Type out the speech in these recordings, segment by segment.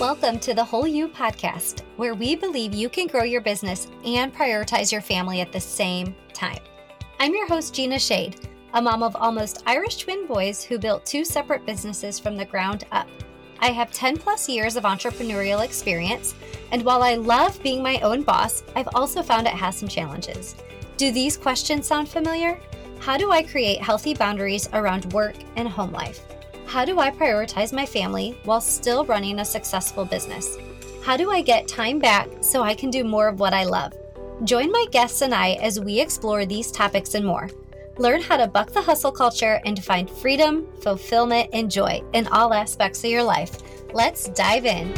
Welcome to the Whole You podcast, where we believe you can grow your business and prioritize your family at the same time. I'm your host, Gina Schade, a mom of almost Irish twin boys who built two separate businesses from the ground up. I have 10 plus years of entrepreneurial experience, and while I love being my own boss, I've also found it has some challenges. Do these questions sound familiar? How do I create healthy boundaries around work and home life? How do I prioritize my family while still running a successful business? How do I get time back so I can do more of what I love? Join my guests and I as we explore these topics and more. Learn how to buck the hustle culture and find freedom, fulfillment, and joy in all aspects of your life. Let's dive in.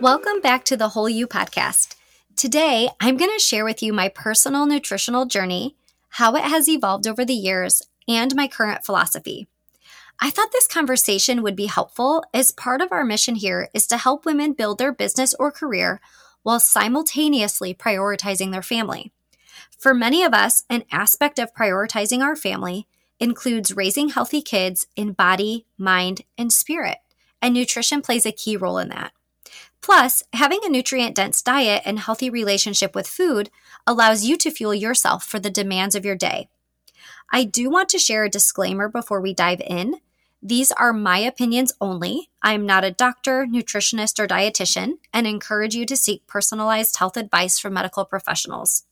Welcome back to the Whole You podcast. Today, I'm going to share with you my personal nutritional journey, how it has evolved over the years, and my current philosophy. I thought this conversation would be helpful as part of our mission here is to help women build their business or career while simultaneously prioritizing their family. For many of us, an aspect of prioritizing our family includes raising healthy kids in body, mind, and spirit, and nutrition plays a key role in that. Plus, having a nutrient dense diet and healthy relationship with food allows you to fuel yourself for the demands of your day I do want to share a disclaimer before we dive in. These are my opinions only. I'm not a doctor, nutritionist, or dietitian and encourage you to seek personalized health advice from medical professionals.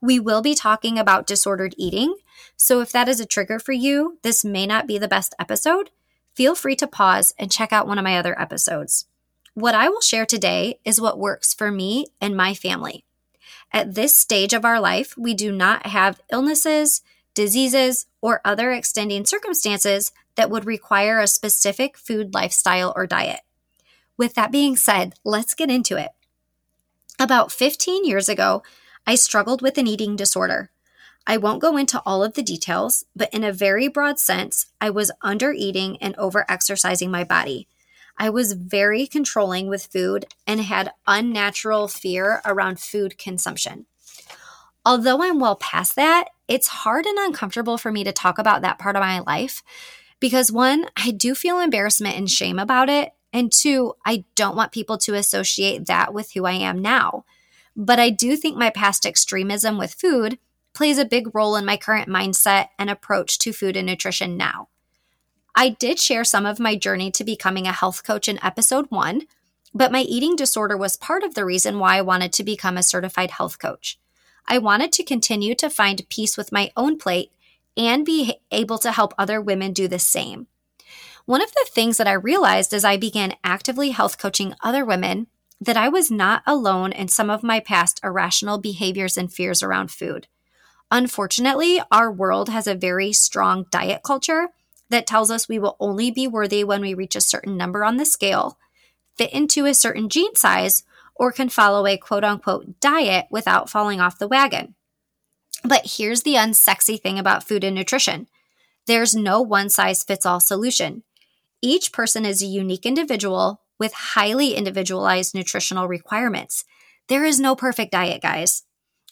We will be talking about disordered eating, so if that is a trigger for you, this may not be the best episode. Feel free to pause and check out one of my other episodes. What I will share today is what works for me and my family. At this stage of our life, we do not have illnesses, diseases, or other extending circumstances that would require a specific food lifestyle or diet. With that being said, let's get into it. About 15 years ago, I struggled with an eating disorder. I won't go into all of the details, but in a very broad sense, I was under eating and over exercising my body. I was very controlling with food and had unnatural fear around food consumption. Although I'm well past that, it's hard and uncomfortable for me to talk about that part of my life because one, I do feel embarrassment and shame about it. And two, I don't want people to associate that with who I am now. But I do think my past extremism with food plays a big role in my current mindset and approach to food and nutrition now. I did share some of my journey to becoming a health coach in episode one, but my eating disorder was part of the reason why I wanted to become a certified health coach. I wanted to continue to find peace with my own plate and be able to help other women do the same. One of the things that I realized as I began actively health coaching other women that I was not alone in some of my past irrational behaviors and fears around food. Unfortunately, our world has a very strong diet culture that tells us we will only be worthy when we reach a certain number on the scale, fit into a certain jean size, or can follow a quote unquote diet without falling off the wagon. But here's the unsexy thing about food and nutrition there's no one size fits all solution. Each person is a unique individual with highly individualized nutritional requirements. There is no perfect diet, guys.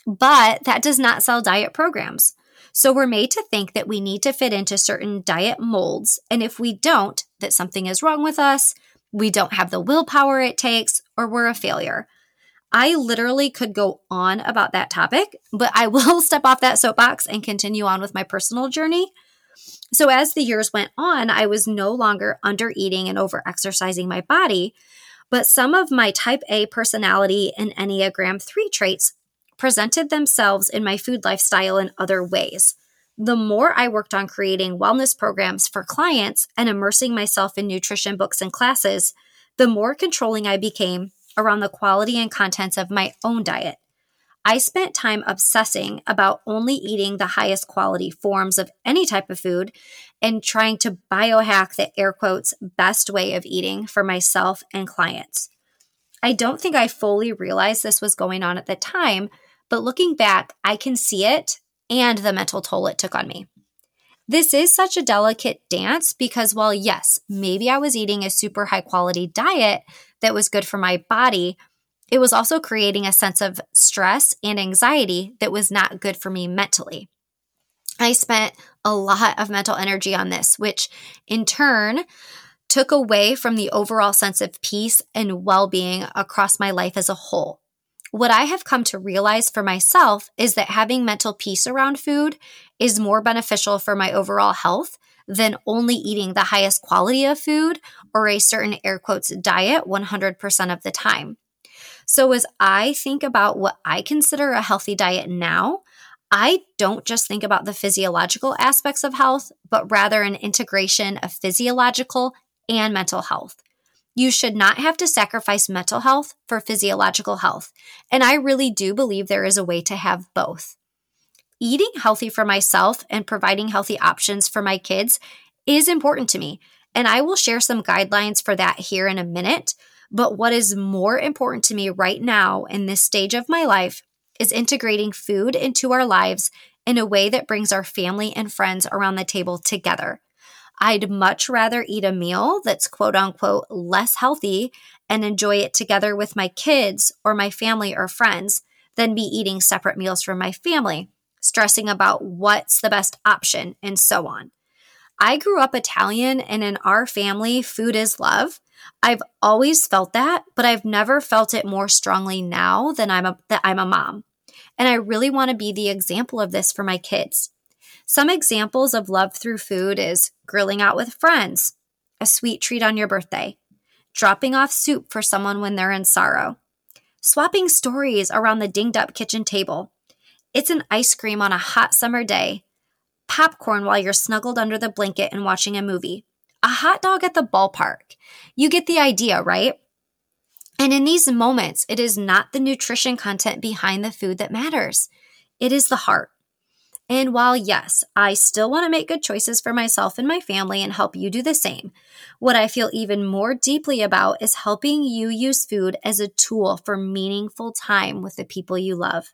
But that does not sell diet programs. So we're made to think that we need to fit into certain diet molds. And if we don't, that something is wrong with us, we don't have the willpower it takes, or we're a failure. I literally could go on about that topic, but I will step off that soapbox and continue on with my personal journey. So, as the years went on, I was no longer under eating and over exercising my body, but some of my type A personality and Enneagram 3 traits presented themselves in my food lifestyle in other ways. The more I worked on creating wellness programs for clients and immersing myself in nutrition books and classes, the more controlling I became around the quality and contents of my own diet. I spent time obsessing about only eating the highest quality forms of any type of food and trying to biohack the air quotes best way of eating for myself and clients. I don't think I fully realized this was going on at the time, but looking back, I can see it and the mental toll it took on me. This is such a delicate dance because, while yes, maybe I was eating a super high quality diet that was good for my body, it was also creating a sense of stress and anxiety that was not good for me mentally. I spent a lot of mental energy on this, which in turn took away from the overall sense of peace and well being across my life as a whole. What I have come to realize for myself is that having mental peace around food is more beneficial for my overall health than only eating the highest quality of food or a certain air quotes diet 100% of the time. So, as I think about what I consider a healthy diet now, I don't just think about the physiological aspects of health, but rather an integration of physiological and mental health. You should not have to sacrifice mental health for physiological health. And I really do believe there is a way to have both. Eating healthy for myself and providing healthy options for my kids is important to me. And I will share some guidelines for that here in a minute. But what is more important to me right now in this stage of my life is integrating food into our lives in a way that brings our family and friends around the table together. I'd much rather eat a meal that's quote unquote less healthy and enjoy it together with my kids or my family or friends than be eating separate meals from my family, stressing about what's the best option and so on. I grew up Italian and in our family, food is love. I've always felt that, but I've never felt it more strongly now than I'm a, that I'm a mom. And I really want to be the example of this for my kids. Some examples of love through food is grilling out with friends, a sweet treat on your birthday, dropping off soup for someone when they're in sorrow, swapping stories around the dinged up kitchen table. It's an ice cream on a hot summer day, popcorn while you're snuggled under the blanket and watching a movie, a hot dog at the ballpark. You get the idea, right? And in these moments, it is not the nutrition content behind the food that matters. It is the heart. And while, yes, I still want to make good choices for myself and my family and help you do the same, what I feel even more deeply about is helping you use food as a tool for meaningful time with the people you love.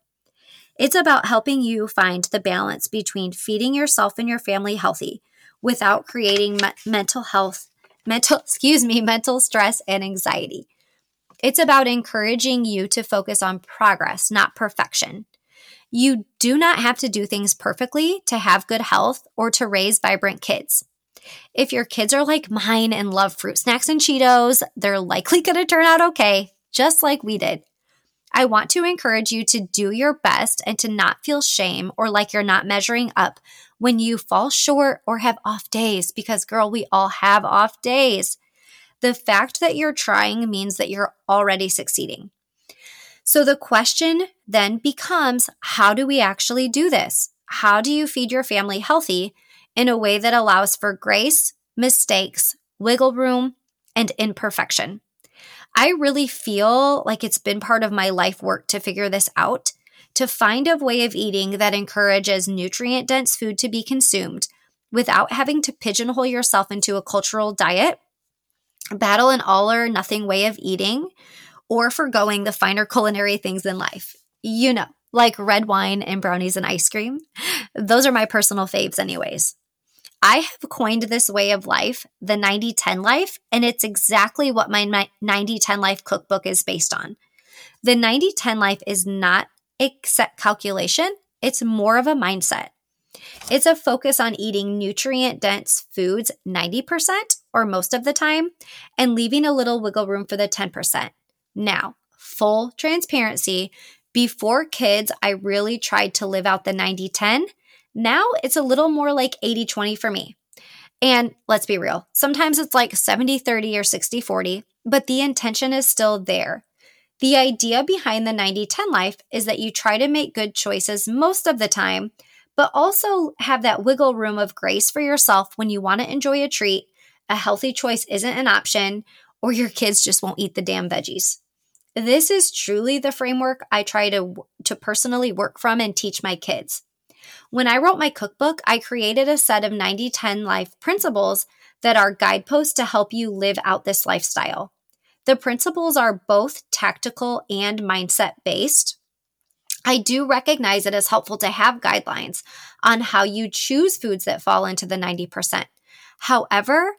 It's about helping you find the balance between feeding yourself and your family healthy without creating me- mental health, mental, excuse me, mental stress and anxiety. It's about encouraging you to focus on progress, not perfection. You do not have to do things perfectly to have good health or to raise vibrant kids. If your kids are like mine and love fruit snacks and Cheetos, they're likely going to turn out okay, just like we did. I want to encourage you to do your best and to not feel shame or like you're not measuring up when you fall short or have off days, because, girl, we all have off days. The fact that you're trying means that you're already succeeding. So the question then becomes how do we actually do this? How do you feed your family healthy in a way that allows for grace, mistakes, wiggle room, and imperfection? I really feel like it's been part of my life work to figure this out, to find a way of eating that encourages nutrient dense food to be consumed without having to pigeonhole yourself into a cultural diet, battle an all or nothing way of eating, or foregoing the finer culinary things in life. You know, like red wine and brownies and ice cream. Those are my personal faves, anyways. I have coined this way of life, the 90 10 life, and it's exactly what my 90 10 life cookbook is based on. The 90 10 life is not a set calculation, it's more of a mindset. It's a focus on eating nutrient dense foods 90% or most of the time and leaving a little wiggle room for the 10%. Now, full transparency, before kids, I really tried to live out the 90 10. Now it's a little more like 80 20 for me. And let's be real, sometimes it's like 70 30 or 60 40, but the intention is still there. The idea behind the 90 10 life is that you try to make good choices most of the time, but also have that wiggle room of grace for yourself when you want to enjoy a treat, a healthy choice isn't an option, or your kids just won't eat the damn veggies. This is truly the framework I try to, to personally work from and teach my kids. When I wrote my cookbook, I created a set of 90 10 life principles that are guideposts to help you live out this lifestyle. The principles are both tactical and mindset based. I do recognize it is helpful to have guidelines on how you choose foods that fall into the 90%. However,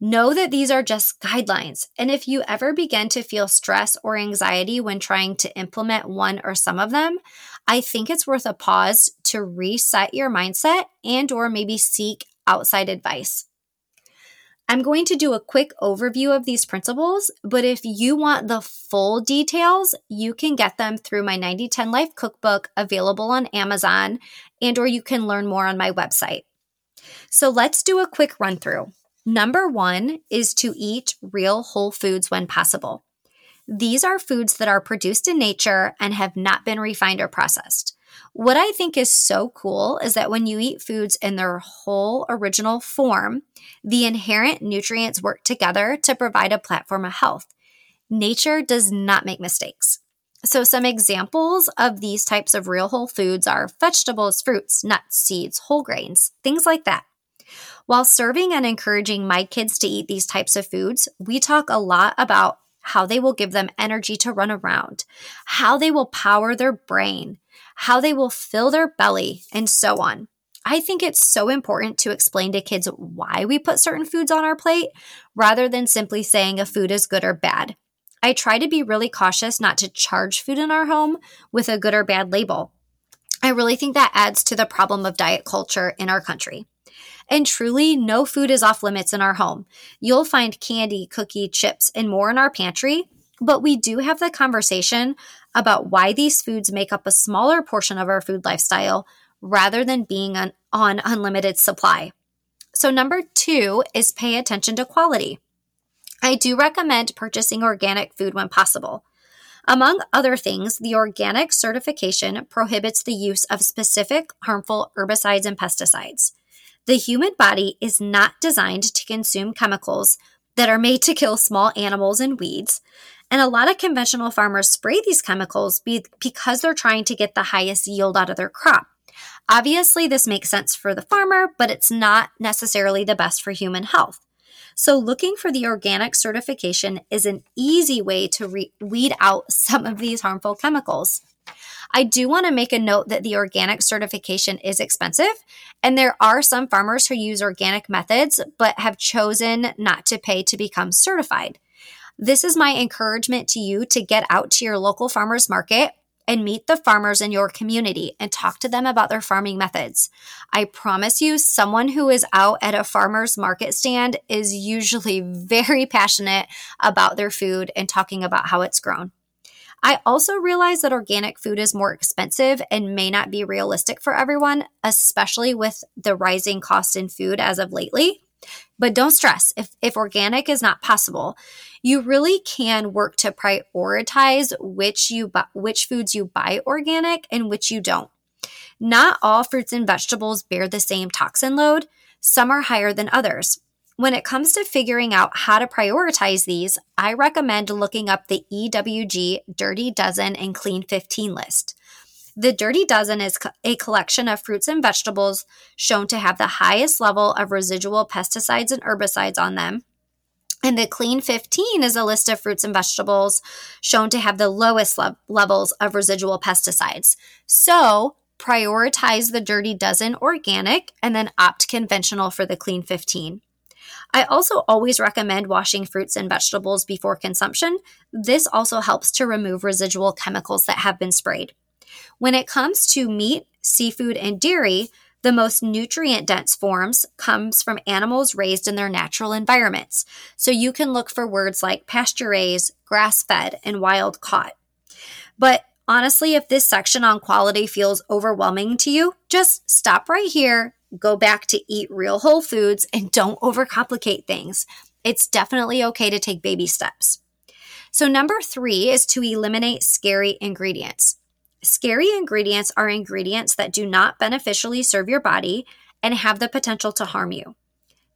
Know that these are just guidelines. And if you ever begin to feel stress or anxiety when trying to implement one or some of them, I think it's worth a pause to reset your mindset and or maybe seek outside advice. I'm going to do a quick overview of these principles, but if you want the full details, you can get them through my 9010 Life cookbook available on Amazon and or you can learn more on my website. So let's do a quick run through. Number 1 is to eat real whole foods when possible. These are foods that are produced in nature and have not been refined or processed. What I think is so cool is that when you eat foods in their whole original form, the inherent nutrients work together to provide a platform of health. Nature does not make mistakes. So, some examples of these types of real whole foods are vegetables, fruits, nuts, seeds, whole grains, things like that. While serving and encouraging my kids to eat these types of foods, we talk a lot about how they will give them energy to run around, how they will power their brain, how they will fill their belly, and so on. I think it's so important to explain to kids why we put certain foods on our plate rather than simply saying a food is good or bad. I try to be really cautious not to charge food in our home with a good or bad label. I really think that adds to the problem of diet culture in our country. And truly, no food is off limits in our home. You'll find candy, cookie, chips, and more in our pantry, but we do have the conversation about why these foods make up a smaller portion of our food lifestyle rather than being on, on unlimited supply. So, number two is pay attention to quality. I do recommend purchasing organic food when possible. Among other things, the organic certification prohibits the use of specific harmful herbicides and pesticides. The human body is not designed to consume chemicals that are made to kill small animals and weeds, and a lot of conventional farmers spray these chemicals be- because they're trying to get the highest yield out of their crop. Obviously, this makes sense for the farmer, but it's not necessarily the best for human health. So, looking for the organic certification is an easy way to re- weed out some of these harmful chemicals. I do want to make a note that the organic certification is expensive, and there are some farmers who use organic methods but have chosen not to pay to become certified. This is my encouragement to you to get out to your local farmers market and meet the farmers in your community and talk to them about their farming methods. I promise you, someone who is out at a farmer's market stand is usually very passionate about their food and talking about how it's grown. I also realize that organic food is more expensive and may not be realistic for everyone, especially with the rising cost in food as of lately. But don't stress if, if organic is not possible. You really can work to prioritize which you bu- which foods you buy organic and which you don't. Not all fruits and vegetables bear the same toxin load. Some are higher than others. When it comes to figuring out how to prioritize these, I recommend looking up the EWG Dirty Dozen and Clean 15 list. The Dirty Dozen is a collection of fruits and vegetables shown to have the highest level of residual pesticides and herbicides on them. And the Clean 15 is a list of fruits and vegetables shown to have the lowest le- levels of residual pesticides. So, prioritize the Dirty Dozen organic and then opt conventional for the Clean 15. I also always recommend washing fruits and vegetables before consumption. This also helps to remove residual chemicals that have been sprayed. When it comes to meat, seafood, and dairy, the most nutrient dense forms comes from animals raised in their natural environments. So you can look for words like pasture raised, grass fed, and wild caught. But honestly, if this section on quality feels overwhelming to you, just stop right here, go back to eat real whole foods, and don't overcomplicate things. It's definitely okay to take baby steps. So, number three is to eliminate scary ingredients. Scary ingredients are ingredients that do not beneficially serve your body and have the potential to harm you.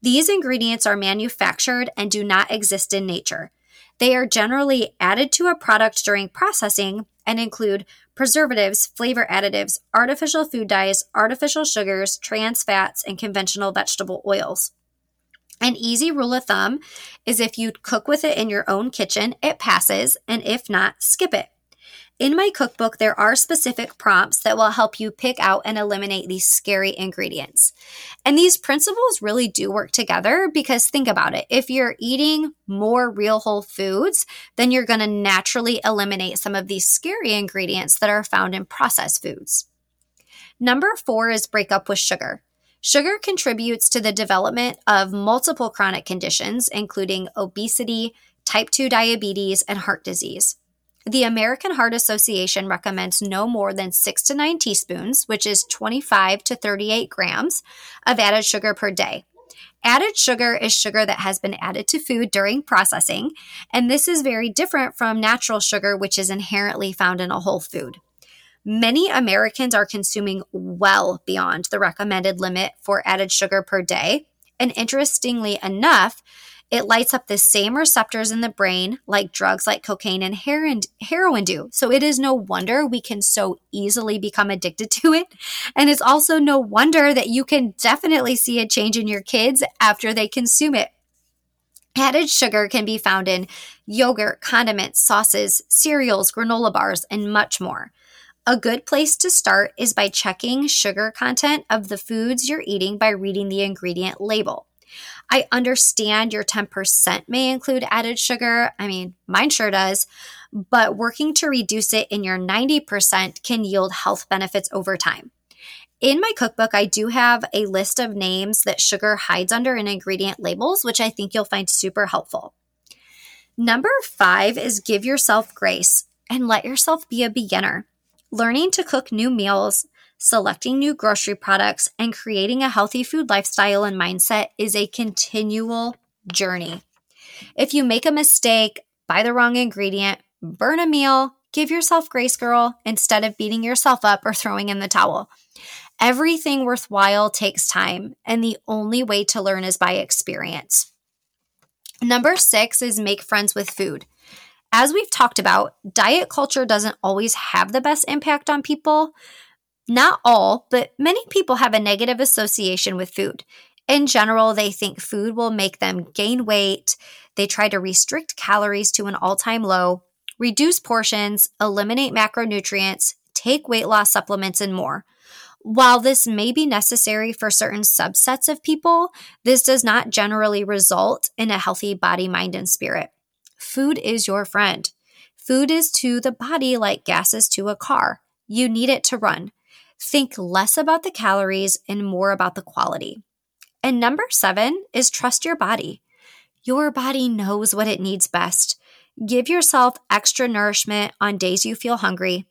These ingredients are manufactured and do not exist in nature. They are generally added to a product during processing and include preservatives, flavor additives, artificial food dyes, artificial sugars, trans fats, and conventional vegetable oils. An easy rule of thumb is if you cook with it in your own kitchen, it passes, and if not, skip it. In my cookbook, there are specific prompts that will help you pick out and eliminate these scary ingredients. And these principles really do work together because think about it. If you're eating more real whole foods, then you're going to naturally eliminate some of these scary ingredients that are found in processed foods. Number four is break up with sugar. Sugar contributes to the development of multiple chronic conditions, including obesity, type 2 diabetes, and heart disease. The American Heart Association recommends no more than 6 to 9 teaspoons, which is 25 to 38 grams, of added sugar per day. Added sugar is sugar that has been added to food during processing, and this is very different from natural sugar, which is inherently found in a whole food. Many Americans are consuming well beyond the recommended limit for added sugar per day. And interestingly enough, it lights up the same receptors in the brain like drugs like cocaine and heroin do. So it is no wonder we can so easily become addicted to it. And it's also no wonder that you can definitely see a change in your kids after they consume it. Added sugar can be found in yogurt, condiments, sauces, cereals, granola bars, and much more. A good place to start is by checking sugar content of the foods you're eating by reading the ingredient label. I understand your 10% may include added sugar. I mean, mine sure does. But working to reduce it in your 90% can yield health benefits over time. In my cookbook, I do have a list of names that sugar hides under in ingredient labels, which I think you'll find super helpful. Number five is give yourself grace and let yourself be a beginner. Learning to cook new meals selecting new grocery products, and creating a healthy food lifestyle and mindset is a continual journey. If you make a mistake, buy the wrong ingredient, burn a meal, give yourself grace, girl, instead of beating yourself up or throwing in the towel. Everything worthwhile takes time, and the only way to learn is by experience. Number six is make friends with food. As we've talked about, diet culture doesn't always have the best impact on people, not all, but many people have a negative association with food. In general, they think food will make them gain weight. They try to restrict calories to an all time low, reduce portions, eliminate macronutrients, take weight loss supplements, and more. While this may be necessary for certain subsets of people, this does not generally result in a healthy body, mind, and spirit. Food is your friend. Food is to the body like gas is to a car. You need it to run. Think less about the calories and more about the quality. And number seven is trust your body. Your body knows what it needs best. Give yourself extra nourishment on days you feel hungry.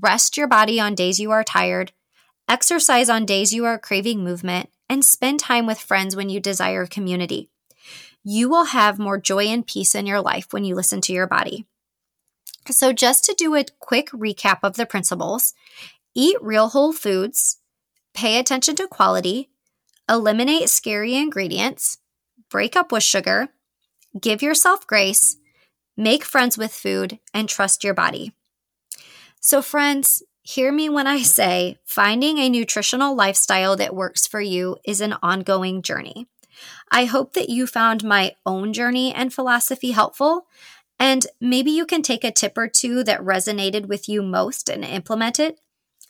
Rest your body on days you are tired. Exercise on days you are craving movement. And spend time with friends when you desire community. You will have more joy and peace in your life when you listen to your body. So, just to do a quick recap of the principles, Eat real whole foods, pay attention to quality, eliminate scary ingredients, break up with sugar, give yourself grace, make friends with food, and trust your body. So, friends, hear me when I say finding a nutritional lifestyle that works for you is an ongoing journey. I hope that you found my own journey and philosophy helpful, and maybe you can take a tip or two that resonated with you most and implement it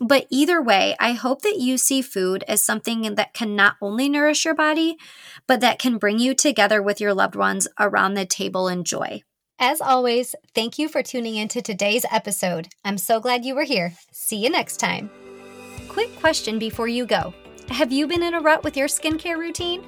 but either way, I hope that you see food as something that can not only nourish your body, but that can bring you together with your loved ones around the table in joy. As always, thank you for tuning into today's episode. I'm so glad you were here. See you next time. Quick question before you go Have you been in a rut with your skincare routine?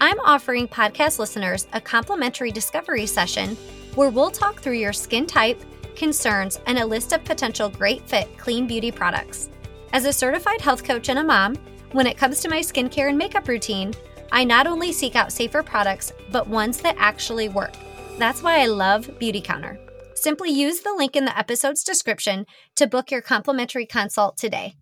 I'm offering podcast listeners a complimentary discovery session where we'll talk through your skin type concerns, and a list of potential great fit clean beauty products. As a certified health coach and a mom, when it comes to my skincare and makeup routine, I not only seek out safer products, but ones that actually work. That's why I love Beautycounter. Simply use the link in the episode's description to book your complimentary consult today.